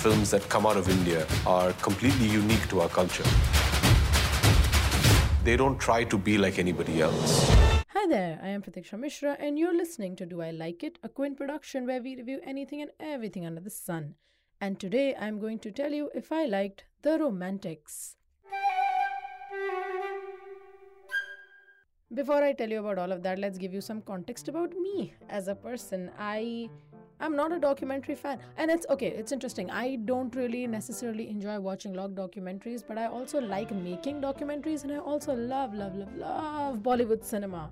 films that come out of India are completely unique to our culture. They don't try to be like anybody else. Hi there, I am Pratikshya Mishra, and you're listening to Do I Like It, a Quint production where we review anything and everything under the sun. And today I'm going to tell you if I liked The Romantics. Before I tell you about all of that, let's give you some context about me as a person. I I'm not a documentary fan. And it's okay, it's interesting. I don't really necessarily enjoy watching log documentaries, but I also like making documentaries and I also love, love, love, love Bollywood cinema.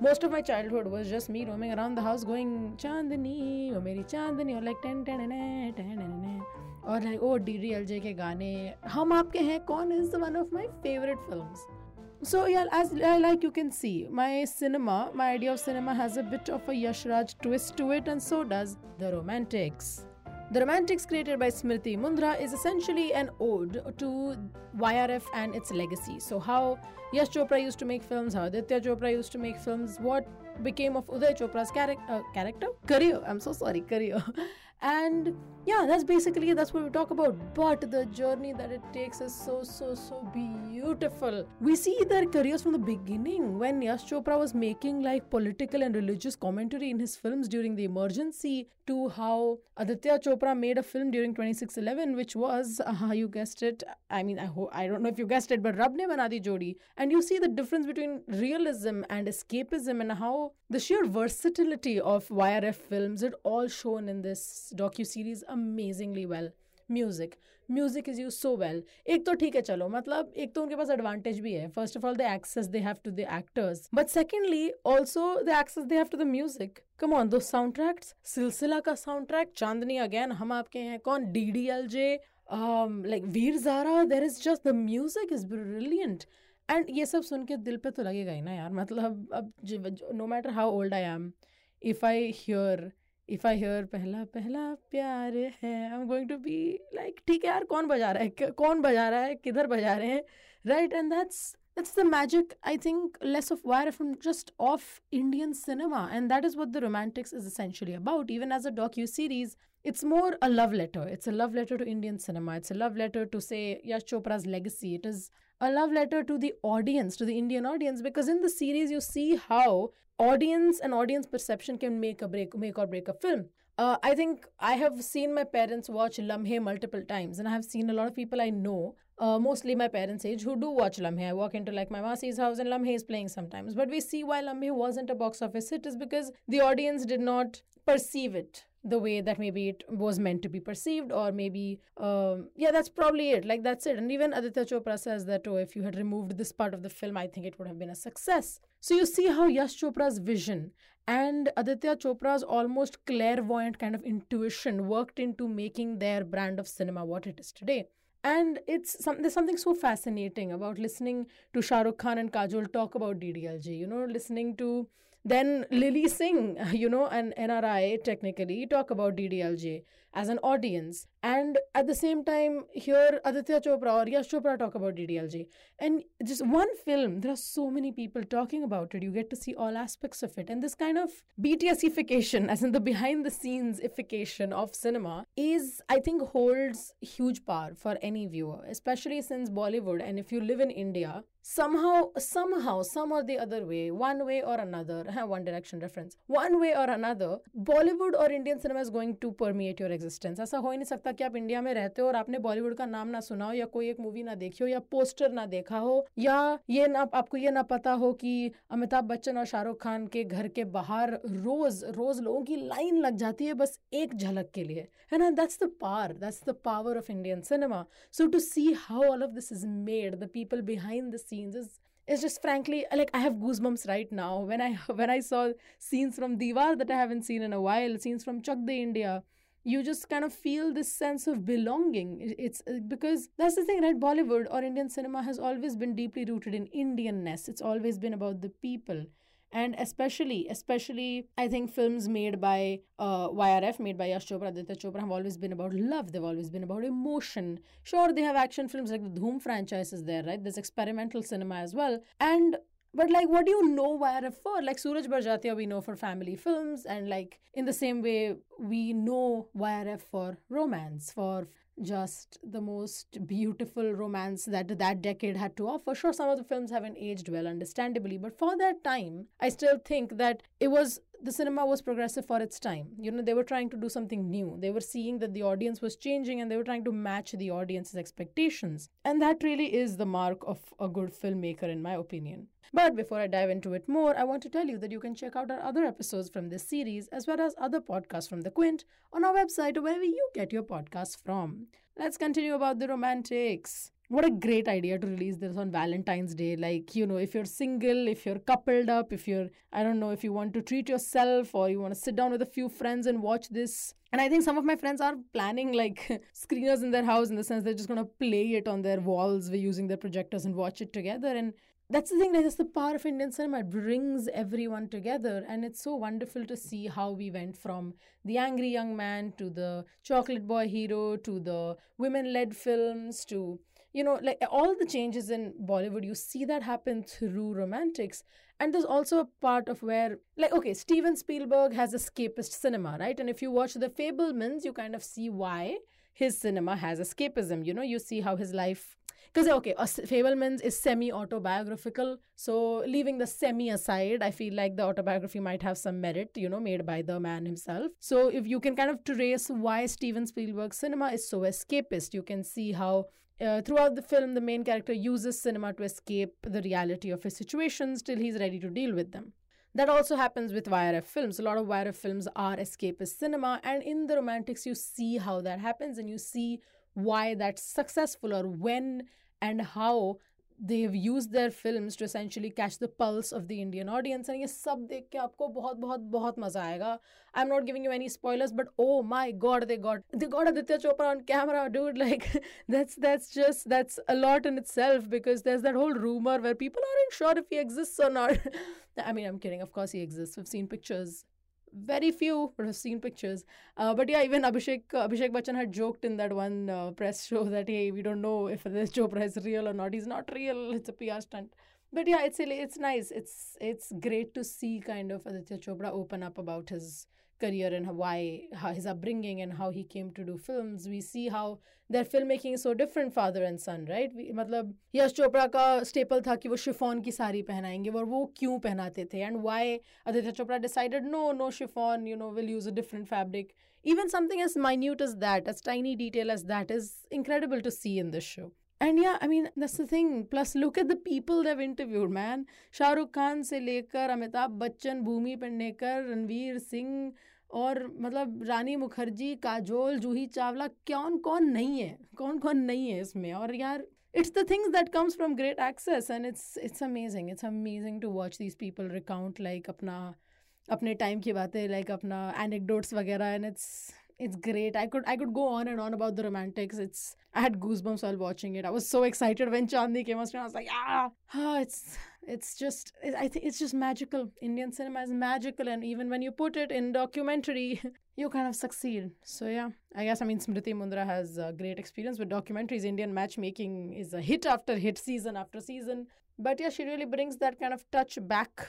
Most of my childhood was just me roaming around the house going Chandni, or oh, Meri Chandni, or like ten ten ten ten or like oh DDLJ ke gaane. Hum aapke hain kaun is one of my favorite films. So yeah, as like you can see, my cinema, my idea of cinema has a bit of a Yashraj twist to it, and so does The Romantics. The Romantics, created by Smriti Mundhra, is essentially an ode to YRF and its legacy. So, how Yash Chopra used to make films, how Aditya Chopra used to make films, what became of Uday Chopra's uh, character? Career. I'm so sorry, career. and yeah that's basically that's what we talk about but the journey that it takes is so so so beautiful we see their careers from the beginning when yash chopra was making like political and religious commentary in his films during the emergency to how aditya chopra made a film during 2611 which was uh, you guessed it i mean i ho- i don't know if you guessed it but rab ne bana di jodi and you see the difference between realism and escapism and how the sheer versatility of yrf films it all shown in this docu series amazingly well music music is use so well एक तो ठीक है चलो मतलब एक तो उनके पास advantage भी है first of all the access they have to the actors but secondly also the access they have to the music come on दो साउंड ट्रैक्स सिलसिला का साउंड ट्रैक चांदनी अगेन हम आपके हैं कौन D D L J like Veer Zaara there is just the music is brilliant And ये सब सुन के दिल पे तो लगेगा ही ना यार मतलब अब no matter how old I am if I hear if I hear पहला पहला प्यार है I am going to be like ठीक है यार, कौन बजा रहा है? कौन बजा रहा है? किधर बजा रहे हैं? Right and that's that's the magic I think less of wire from just of Indian cinema and that is what the romantics is essentially about even as a docu series it's more a love letter it's a love letter to Indian cinema it's a love letter to say Yash Chopra's legacy it is a love letter to the audience, to the Indian audience, because in the series you see how audience and audience perception can make a break, make or break a film. Uh, I think I have seen my parents watch Lamhe multiple times, and I have seen a lot of people I know, uh, mostly my parents' age, who do watch Lamhe. I walk into like my Masi's house, and Lamhe is playing sometimes. But we see why Lamhe wasn't a box office hit is because the audience did not perceive it the way that maybe it was meant to be perceived or maybe um, yeah that's probably it. Like that's it. And even aditya chopra says that oh if you had removed this part of the film i think it would have been a success. So you see how yash chopra's vision and aditya chopra's almost clairvoyant kind of intuition worked into making their brand of cinema what it is today. And it's some, there's something so fascinating about listening to Shah Rukh Khan and Kajol talk about DDLJ. You know, listening to then Lilly Singh, you know, an NRI technically talk about DDLJ as an audience. And at the same time, here Aditya Chopra or Yash Chopra talk about DDLJ. And just one film, there are so many people talking about it. You get to see all aspects of it. And this kind of BTSification, as in the behind the scenes ification of cinema, is, I think, holds huge power for any viewer, especially since Bollywood. And if you live in India, somehow somehow some or the other way one way or another one direction reference one way or another bollywood or indian cinema is going to permeate your existence. ऐसा हो ही नहीं सकता कि आप India में रहते हो और आपने बॉलीवुड का नाम ना सुना हो या कोई एक मूवी ना देखी हो या पोस्टर ना देखा हो या ये ना आपको ये ना पता हो कि अमिताभ बच्चन और शाहरुख खान के घर के बाहर रोज रोज लोगों की लाइन लग जाती है बस एक झलक के लिए। है ना? That's the power that's the power of Indian cinema so to see how all of this is made the people behind the scenes is it's just frankly like I have goosebumps right now when I when I saw scenes from Diwar that I haven't seen in a while, scenes from Chak De India. You just kind of feel this sense of belonging. It's because that's the thing, right? Bollywood or Indian cinema has always been deeply rooted in Indianness. It's always been about the people and especially especially i think films made by uh, yrf made by yash chopra aditya chopra have always been about love they've always been about emotion sure they have action films like the dhoom franchise is there right there's experimental cinema as well and but like what do you know YRF for? Like Sooraj Barjatya we know for family films and like in the same way we know YRF for romance, for just the most beautiful romance that that decade had to offer. Sure, some of the films haven't aged well, understandably, but for that time, I still think that it was the cinema was progressive for its time. You know, they were trying to do something new. They were seeing that the audience was changing and they were trying to match the audience's expectations. And that really is the mark of a good filmmaker, in my opinion. But before I dive into it more, I want to tell you that you can check out our other episodes from this series as well as other podcasts from The Quint on our website or wherever you get your podcasts from. Let's continue about the romantics what a great idea to release this on valentine's day. Like you know if you're single if you're coupled up if you're i don't know if you want to treat yourself or you want to sit down with a few friends and watch this. And i think some of my friends are planning like screeners in their house in the sense they're just going to play it on their walls. We're using their projectors and watch it together. And that's the thing that's the power of indian cinema. It brings everyone together. And it's so wonderful to see how we went from the angry young man to the chocolate boy hero to the women led films to you know like all the changes in bollywood you see that happen through romantics. And there's also a part of where like okay steven spielberg has escapist cinema right? And if you watch the Fabelmans you kind of see why his cinema has escapism. You know you see how his life because okay Fabelmans is semi-autobiographical. So leaving the semi aside i feel like the autobiography might have some merit you know made by the man himself. So if you can kind of trace why steven spielberg's cinema is so escapist you can see how uh, throughout the film, the main character uses cinema to escape the reality of his situations till he's ready to deal with them. That also happens with YRF films. A lot of YRF films are escapist cinema, and in the romantics, you see how that happens and you see why that's successful or when and how they've used their films to essentially catch the pulse of the Indian audience and ये सब देख के आपको बहुत बहुत बहुत मजा आएगा I'm not giving you any spoilers but oh my god they got they got Aditya Chopra on camera dude like that's that's just that's a lot in itself because there's that whole rumor where people aren't sure if he exists or not I mean I'm kidding of course he exists we've seen pictures very few but have seen pictures. Uh, but yeah, even Abhishek uh, Abhishek Bachchan had joked in that one uh, press show that hey, we don't know if this Chopra is real or not. He's not real. It's a PR stunt. But yeah, it's it's nice. It's it's great to see kind of Aditya Chopra open up about his career and why his upbringing and how he came to do films we see how their filmmaking is so different father and son right we, मतलब यश चोपड़ा का staple था कि वो chiffon की साड़ी पहनाएंगे और वो क्यों पहनाते थे and why Aditya Chopra decided no no chiffon you know will use a different fabric even something as minute as that as tiny detail as that is incredible to see in this show And yeah, I mean, that's the thing. Plus, look at the people they've interviewed, man. Shahrukh Khan se lekar, Amitabh Bachchan, Bhumi Pednekar, Ranveer Singh, और मतलब रानी मुखर्जी, काजोल, जूही, चावला कौन कौन नहीं है? कौन कौन नहीं है इसमें? और यार it's the things that comes from great access and it's it's amazing it's amazing to watch these people recount like अपना, अपने टाइम की बातें लाइक अपना एनेकडोट्स वगैरह and it's it's great. I could i could go on and on about the romantics. It's i had goosebumps while watching it. I was so excited when chandni came on screen. I was like ah, ah it's it's just i think it's just magical. Indian cinema is magical and even when you put it in documentary you kind of succeed. So yeah. I guess i mean smriti mundhra has a great experience with documentaries indian matchmaking is a hit after hit season after season. But yeah she really brings that kind of touch back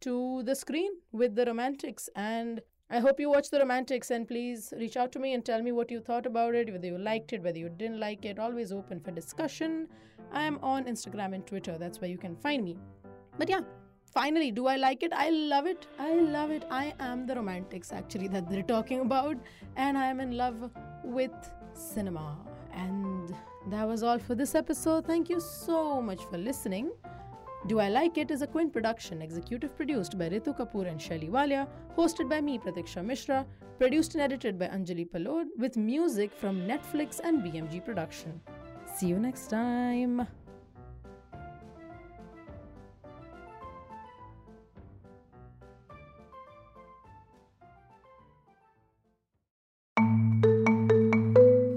to the screen with the romantics. And I hope you watch The Romantics and please reach out to me and tell me what you thought about it, whether you liked it, whether you didn't like it. Always open for discussion. I am on Instagram and Twitter. That's where you can find me. But yeah, finally, do I like it? I love it. I love it. I am the romantics actually that they're talking about, and I am in love with cinema. And that was all for this episode. Thank you so much for listening. Do I Like It is a Quint production, executive produced by Ritu Kapoor and Shelly Walia, hosted by me, Pratikshya Mishra, produced and edited by Anjali Palod, with music from Netflix and BMG Production. See you next time.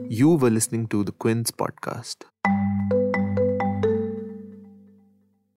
You were listening to the Quint podcast.